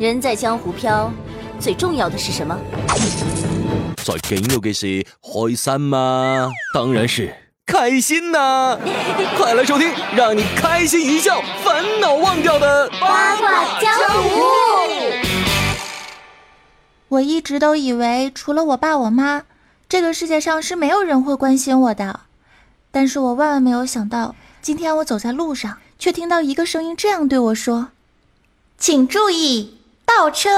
人在江湖飘，最重要的是什么？最紧要的是开心吗？当然是开心呐！快来收听，让你开心一笑，烦恼忘掉的八卦江湖。我一直都以为，除了我爸我妈，这个世界上是没有人会关心我的。但是我万万没有想到，今天我走在路上，却听到一个声音这样对我说：“请注意，倒车，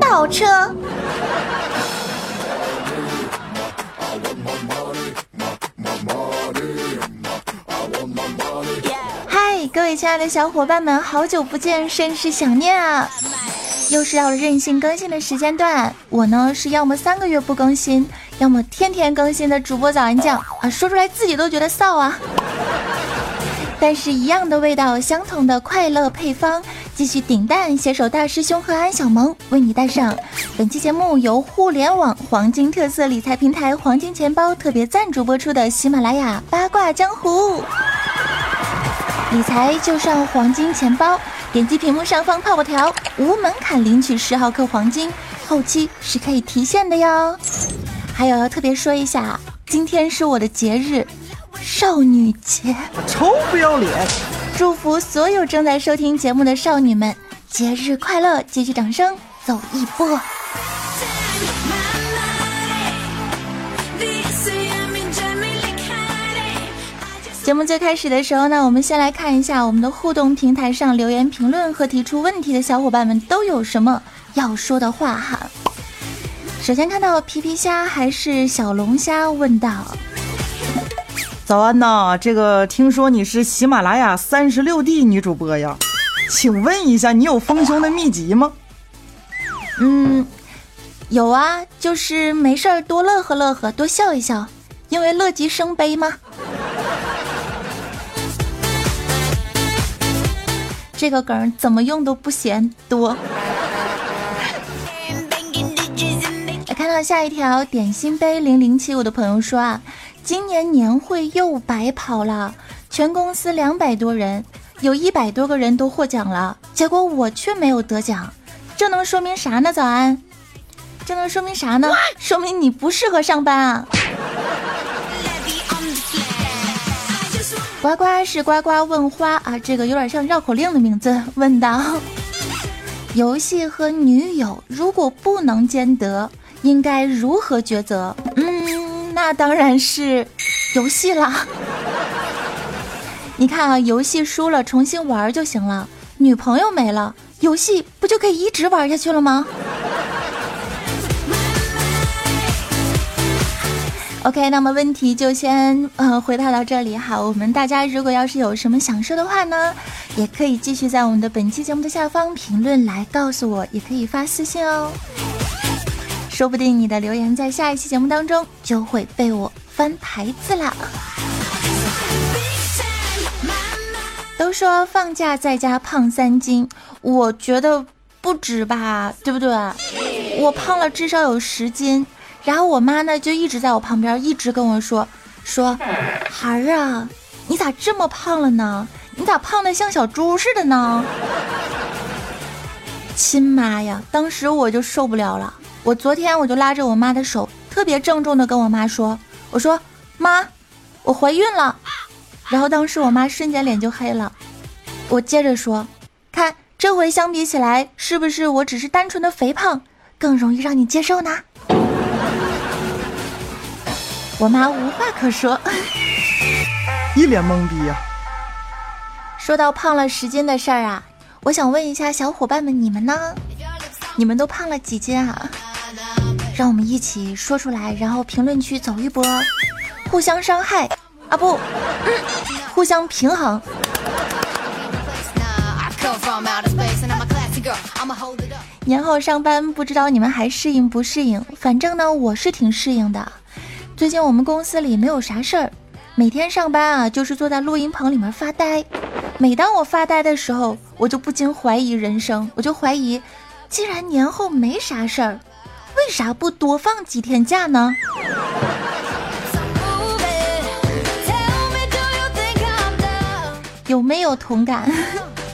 倒车。”嗨，各位亲爱的小伙伴们，好久不见，甚是想念啊！又是到了任性更新的时间段，我呢是要么三个月不更新，要么天天更新的主播早安酱啊，说出来自己都觉得臊啊！但是一样的味道，相同的快乐配方，继续顶蛋携手大师兄和安小萌为你带上。本期节目由互联网黄金特色理财平台黄金钱包特别赞助播出的喜马拉雅八卦江湖，理财就上黄金钱包。点击屏幕上方泡泡条，无门槛领取十毫克黄金，后期是可以提现的哟。还有要特别说一下，今天是我的节日，少女节，臭不要脸！祝福所有正在收听节目的少女们，节日快乐！继续掌声走一波。节目最开始的时候呢，我们先来看一下我们的互动平台上留言评论和提出问题的小伙伴们都有什么要说的话哈。首先看到皮皮虾还是小龙虾问道：“早安呐，这个听说你是喜马拉雅三十六 D 女主播呀，请问一下你有丰胸的秘籍吗？”嗯，有啊，就是没事儿多乐呵乐呵，多笑一笑，因为乐极生悲嘛。这个梗怎么用都不嫌多。来看到下一条点心杯零零七五的朋友说啊，今年年会又白跑了，全公司两百多人，有一百多个人都获奖了，结果我却没有得奖，这能说明啥呢？早安，这能说明啥呢？说明你不适合上班啊。呱呱是呱呱问花啊，这个有点像绕口令的名字。问道：游戏和女友如果不能兼得，应该如何抉择？嗯，那当然是游戏啦。你看啊，游戏输了重新玩就行了，女朋友没了，游戏不就可以一直玩下去了吗？OK，那么问题就先呃回答到这里哈。我们大家如果要是有什么想说的话呢，也可以继续在我们的本期节目的下方评论来告诉我，也可以发私信哦。说不定你的留言在下一期节目当中就会被我翻牌子啦。都说放假在家胖三斤，我觉得不止吧，对不对？我胖了至少有十斤。然后我妈呢就一直在我旁边，一直跟我说说，孩儿啊，你咋这么胖了呢？你咋胖的像小猪似的呢？亲妈呀！当时我就受不了了，我昨天我就拉着我妈的手，特别郑重的跟我妈说，我说妈，我怀孕了。然后当时我妈瞬间脸就黑了。我接着说，看这回相比起来，是不是我只是单纯的肥胖更容易让你接受呢？我妈无话可说，一脸懵逼呀。说到胖了十斤的事儿啊，我想问一下小伙伴们，你们呢？你们都胖了几斤啊？让我们一起说出来，然后评论区走一波，互相伤害啊不，互相平衡。年后上班，不知道你们还适应不适应？反正呢，我是挺适应的。最近我们公司里没有啥事儿，每天上班啊就是坐在录音棚里面发呆。每当我发呆的时候，我就不禁怀疑人生，我就怀疑，既然年后没啥事儿，为啥不多放几天假呢？有没有同感？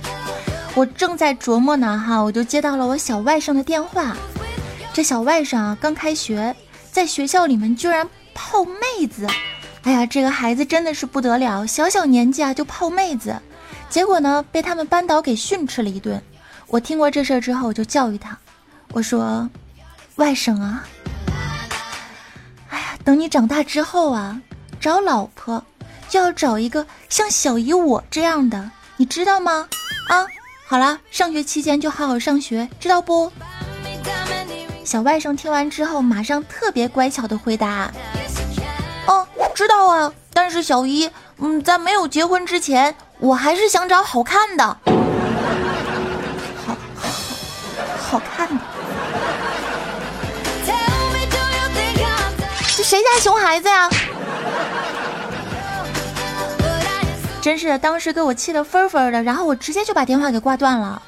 我正在琢磨呢哈，我就接到了我小外甥的电话。这小外甥啊，刚开学，在学校里面居然泡妹子。哎呀，这个孩子真的是不得了，小小年纪啊就泡妹子，结果呢被他们班导给训斥了一顿。我听过这事儿之后，我就教育他，我说：“外甥啊，哎呀，等你长大之后啊，找老婆就要找一个像小姨我这样的，你知道吗？啊，好了，上学期间就好好上学，知道不？”小外甥听完之后，马上特别乖巧的回答：“哦。”知道啊，但是小姨，嗯，在没有结婚之前，我还是想找好看的，熊孩子呀？真是当时给我气得分分的，然后我直接就把电话给挂断了。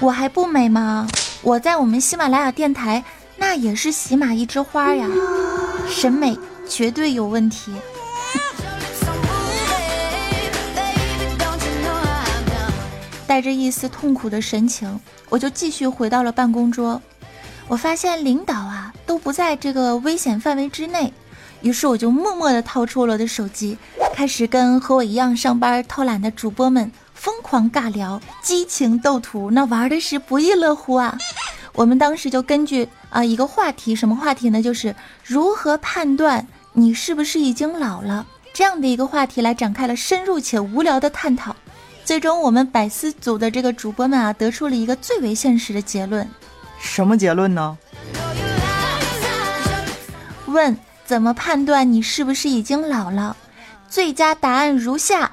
我还不美吗？我在我们喜马拉雅电台，那也是喜马一枝花呀，审美。绝对有问题。带着一丝痛苦的神情，我就继续回到了办公桌。我发现领导啊都不在这个危险范围之内，于是我就默默地掏出了我的手机，开始跟和我一样上班偷懒的主播们疯狂尬聊、激情斗图，那玩的是不亦乐乎啊！我们当时就根据啊一个话题，什么话题呢？就是如何判断。你是不是已经老了？这样的一个话题来展开了深入且无聊的探讨，最终我们百思组的这个主播们啊，得出了一个最为现实的结论。什么结论呢？问怎么判断你是不是已经老了？最佳答案如下：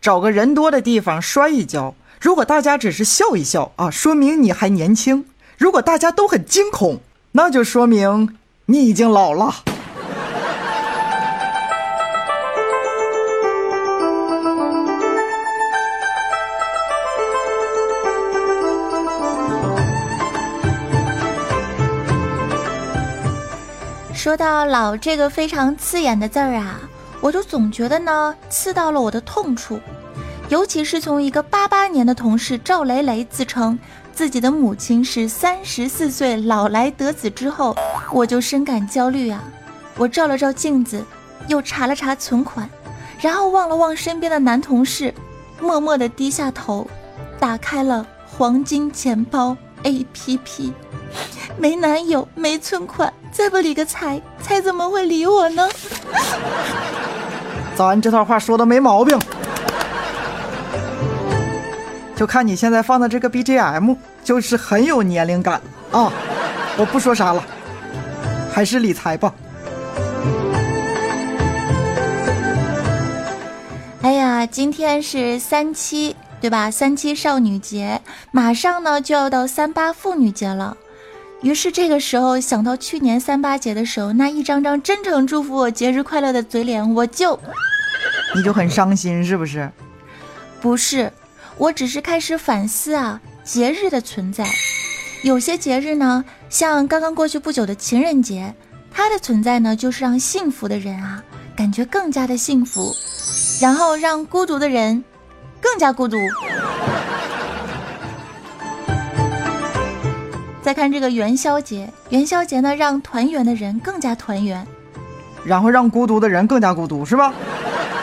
找个人多的地方摔一跤。如果大家只是笑一笑啊，说明你还年轻；如果大家都很惊恐，那就说明你已经老了。说到“老”这个非常刺眼的字儿啊，我就总觉得呢刺到了我的痛处。尤其是从一个八八年的同事赵雷雷自称自己的母亲是三十四岁老来得子之后，我就深感焦虑啊。我照了照镜子，又查了查存款，然后望了望身边的男同事，默默地低下头，打开了黄金钱包 APP。没男友，没存款，再不理个财，财怎么会理我呢？早安，这套话说的没毛病，就看你现在放的这个 BGM，就是很有年龄感啊！我不说啥了，还是理财吧。哎呀，今天是三七，对吧？三七少女节，马上呢就要到三八妇女节了。于是这个时候想到去年三八节的时候，那一张张真诚祝福我节日快乐的嘴脸，我就，你就很伤心是不是？不是，我只是开始反思啊，节日的存在。有些节日呢，像刚刚过去不久的情人节，它的存在呢，就是让幸福的人啊，感觉更加的幸福，然后让孤独的人更加孤独。再看这个元宵节，元宵节呢，让团圆的人更加团圆，然后让孤独的人更加孤独，是吧？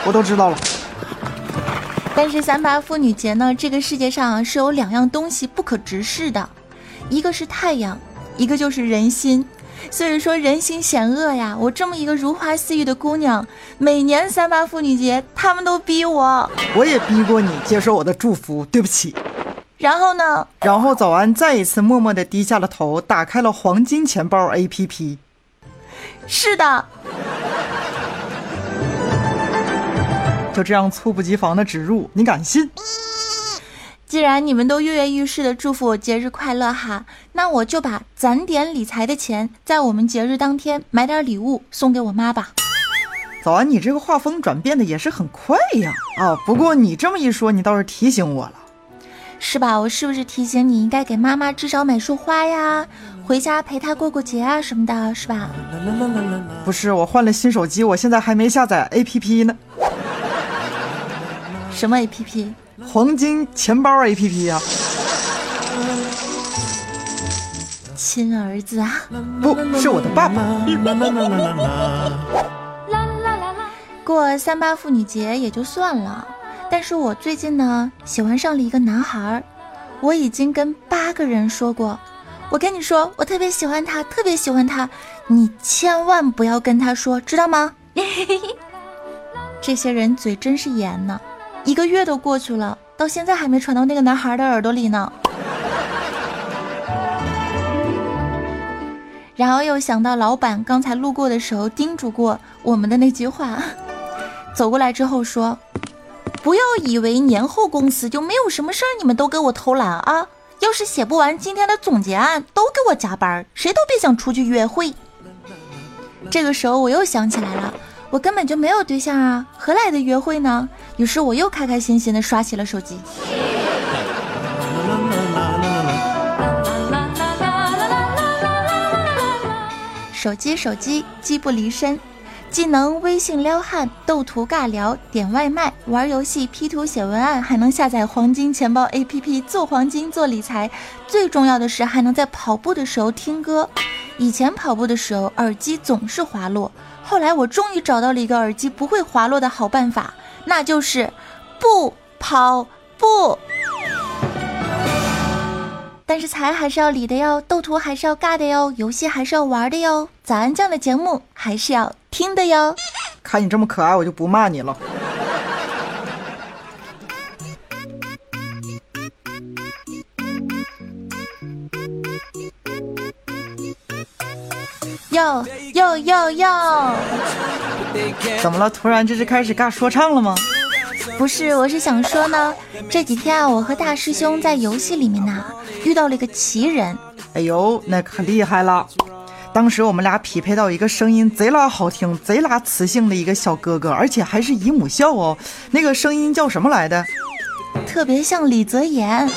我都知道了。但是三八妇女节呢，这个世界上是有两样东西不可直视的，一个是太阳，一个就是人心。所以说人心险恶呀！我这么一个如花似玉的姑娘，每年三八妇女节，他们都逼我，我也逼过你接受我的祝福，对不起。然后呢？然后早安再一次默默的低下了头，打开了黄金钱包 APP。是的，就这样猝不及防的植入，你敢信？既然你们都跃跃欲试的祝福我节日快乐哈，那我就把攒点理财的钱，在我们节日当天买点礼物送给我妈吧。早安，你这个画风转变的也是很快呀！啊，不过你这么一说，你倒是提醒我了。是吧？我是不是提醒你应该给妈妈至少买束花呀，回家陪她过过节啊什么的，是吧？不是，我换了新手机，我现在还没下载 APP 呢。什么 APP？黄金钱包 APP 呀。亲儿子啊，不是我的爸爸。过三八妇女节也就算了，但是我最近呢喜欢上了一个男孩儿，我已经跟八个人说过，我跟你说，我特别喜欢他，特别喜欢他，你千万不要跟他说，知道吗？这些人嘴真是严呢，一个月都过去了，到现在还没传到那个男孩的耳朵里呢。然后又想到老板刚才路过的时候叮嘱过我们的那句话，走过来之后说：“不要以为年后公司就没有什么事儿，你们都给我偷懒啊！要是写不完今天的总结案，都给我加班，谁都别想出去约会。”这个时候我又想起来了，我根本就没有对象啊，何来的约会呢？于是我又开开心心的刷起了手机。手机手机机不离身，既能微信撩汉、斗图尬聊、点外卖、玩游戏、P 图写文案，还能下载黄金钱包 APP 做黄金做理财。最重要的是，还能在跑步的时候听歌。以前跑步的时候耳机总是滑落，后来我终于找到了一个耳机不会滑落的好办法，那就是不跑步。但是财还是要理的哟，斗图还是要尬的哟，游戏还是要玩的哟，早安酱的节目还是要听的哟。看你这么可爱，我就不骂你了。哟哟哟哟！怎么了？突然这是开始尬说唱了吗？不是，我是想说呢，这几天啊，我和大师兄在游戏里面呢。遇到了一个奇人，哎呦，那可厉害了！当时我们俩匹配到一个声音贼拉好听、贼拉磁性的一个小哥哥，而且还是姨母笑哦。那个声音叫什么来的？特别像李泽言。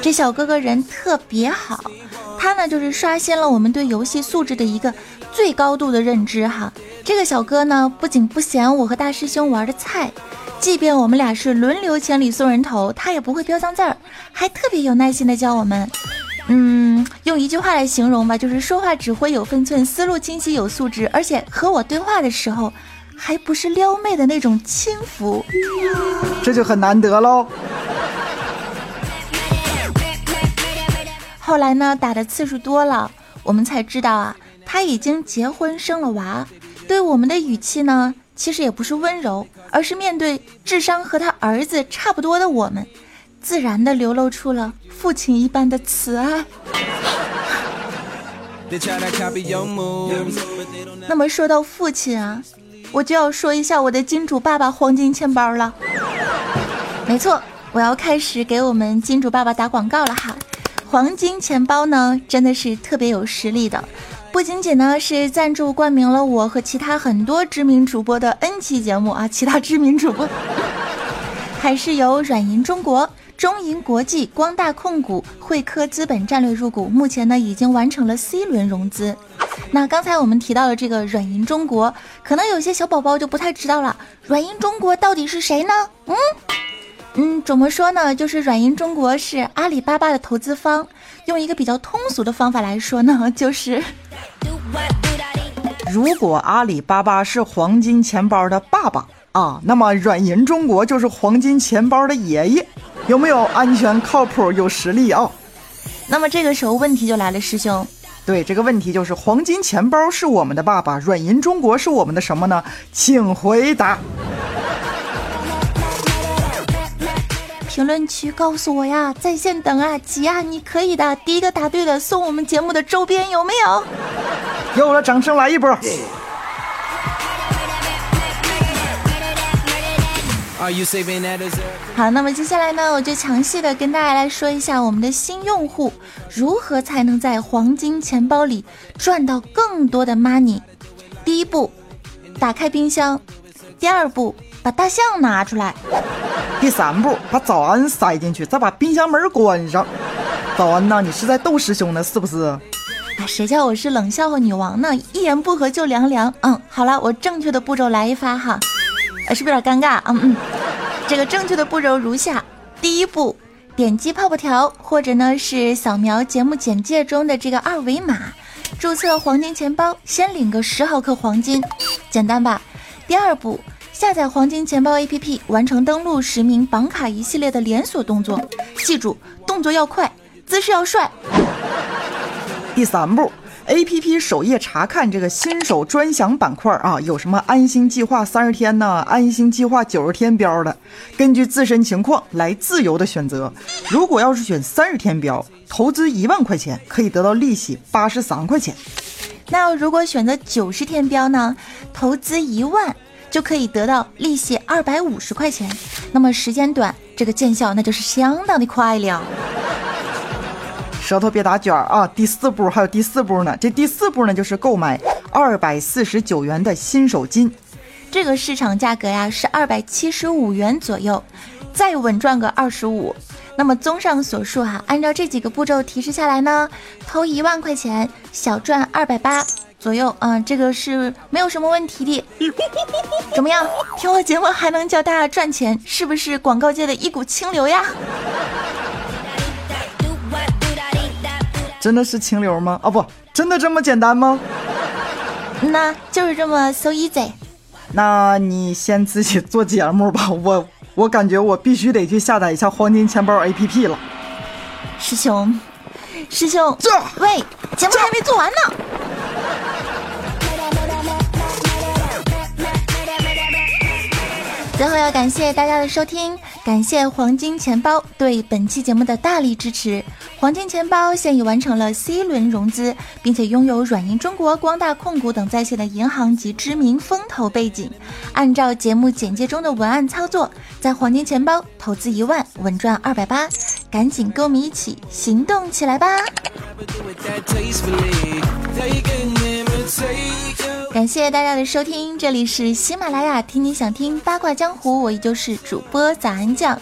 这小哥哥人特别好，他呢就是刷新了我们对游戏素质的一个最高度的认知哈。这个小哥呢不仅不嫌我和大师兄玩的菜。即便我们俩是轮流千里送人头，他也不会飙脏字儿，还特别有耐心的教我们。嗯，用一句话来形容吧，就是说话指挥有分寸，思路清晰有素质，而且和我对话的时候，还不是撩妹的那种轻浮，这就很难得喽。后来呢，打的次数多了，我们才知道啊，他已经结婚生了娃，对我们的语气呢。其实也不是温柔，而是面对智商和他儿子差不多的我们，自然的流露出了父亲一般的慈爱。那么说到父亲啊，我就要说一下我的金主爸爸黄金钱包了。没错，我要开始给我们金主爸爸打广告了哈。黄金钱包呢，真的是特别有实力的。不仅仅呢是赞助冠名了我和其他很多知名主播的 N 期节目啊，其他知名主播还是由软银中国、中银国际、光大控股、汇科资本战略入股，目前呢已经完成了 C 轮融资。那刚才我们提到了这个软银中国，可能有些小宝宝就不太知道了，软银中国到底是谁呢？嗯嗯，怎么说呢？就是软银中国是阿里巴巴的投资方，用一个比较通俗的方法来说呢，就是。如果阿里巴巴是黄金钱包的爸爸啊，那么软银中国就是黄金钱包的爷爷，有没有安全、靠谱、有实力啊？那么这个时候问题就来了，师兄。对，这个问题就是黄金钱包是我们的爸爸，软银中国是我们的什么呢？请回答。评论区告诉我呀，在线等啊，急啊，你可以的。第一个答对的送我们节目的周边有没有？有了，掌声来一波。好，那么接下来呢，我就详细的跟大家来说一下我们的新用户如何才能在黄金钱包里赚到更多的 money。第一步，打开冰箱；第二步，把大象拿出来。第三步，把早安塞进去，再把冰箱门关上。早安呐，你是在逗师兄呢，是不是？啊，谁叫我是冷笑话女王呢？一言不合就凉凉。嗯，好了，我正确的步骤来一发哈，是不是有点尴尬？嗯嗯。这个正确的步骤如下：第一步，点击泡泡条，或者呢是扫描节目简介中的这个二维码，注册黄金钱包，先领个十毫克黄金，简单吧？第二步，下载黄金钱包 APP，完成登录、实名、绑卡一系列的连锁动作，记住动作要快，姿势要帅。第三步，A P P 首页查看这个新手专享板块啊，有什么安心计划三十天呢？安心计划九十天标的，根据自身情况来自由的选择。如果要是选三十天标，投资一万块钱可以得到利息八十三块钱。那如果选择九十天标呢？投资一万就可以得到利息二百五十块钱。那么时间短，这个见效那就是相当的快了。舌头别打卷儿啊！第四步还有第四步呢，这第四步呢就是购买二百四十九元的新手金，这个市场价格呀是二百七十五元左右，再稳赚个二十五。那么综上所述哈，按照这几个步骤提示下来呢，投一万块钱小赚二百八左右啊，这个是没有什么问题的。怎么样，听我节目还能教大家赚钱，是不是广告界的一股清流呀？真的是清流吗？啊不，真的这么简单吗？那就是这么 so easy。那你先自己做节目吧，我我感觉我必须得去下载一下黄金钱包 APP 了。师兄，师兄，这喂，节目还没做完呢。最后要感谢大家的收听，感谢黄金钱包对本期节目的大力支持。黄金钱包现已完成了 C 轮融资，并且拥有软银中国、光大控股等在线的银行及知名风投背景。按照节目简介中的文案操作，在黄金钱包投资一万，稳赚二百八，赶紧跟我们一起行动起来吧！感谢大家的收听，这里是喜马拉雅，听你想听八卦江湖，我依旧是主播早安酱。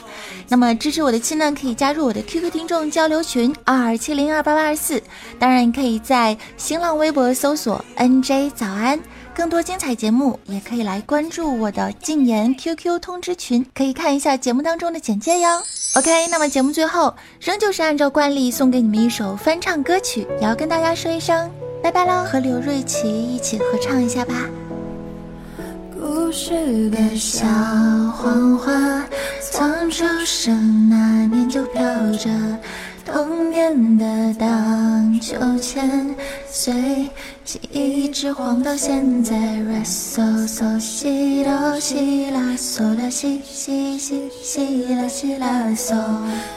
那么支持我的亲呢，可以加入我的 QQ 听众交流群二七零二八八二四，当然你可以在新浪微博搜索 NJ 早安，更多精彩节目也可以来关注我的禁言 QQ 通知群，可以看一下节目当中的简介哟。OK，那么节目最后仍旧是按照惯例送给你们一首翻唱歌曲，也要跟大家说一声。拜拜喽，和刘瑞琦一起合唱一下吧。故事的小黄花，从出生那年就飘着。童年的荡秋千，随记忆一直晃到现在。Re so so 西哆西啦嗦啦西西西西啦西啦嗦。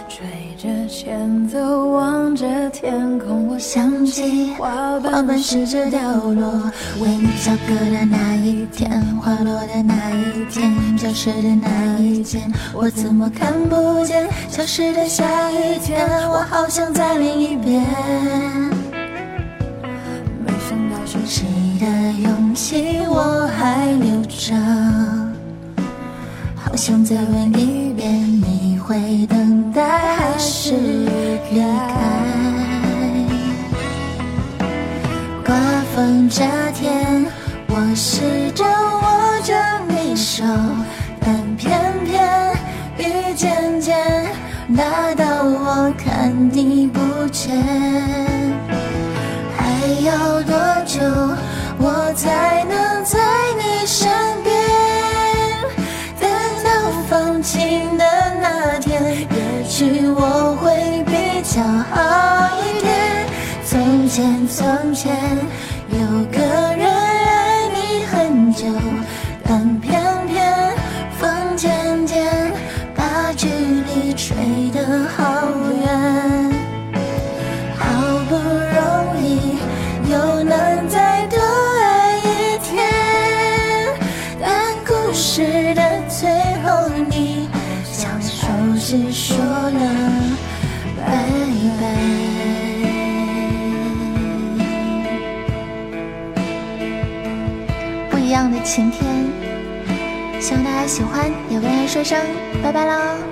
吹着前奏，望着天空，我想起花瓣试着掉落。为你翘课的那一天，花落的那一天，教室的那一天，我怎么看不见消失的下雨天？我好想再淋一遍。谁的勇气我还留着，好想再问一遍，你会等待还是离开？刮风这天，我试着握着你手，才能在你身边？等到放晴的那天，也许我会比较好一点。从前，从前有个人爱你很久，喜欢，也跟大家说声拜拜喽。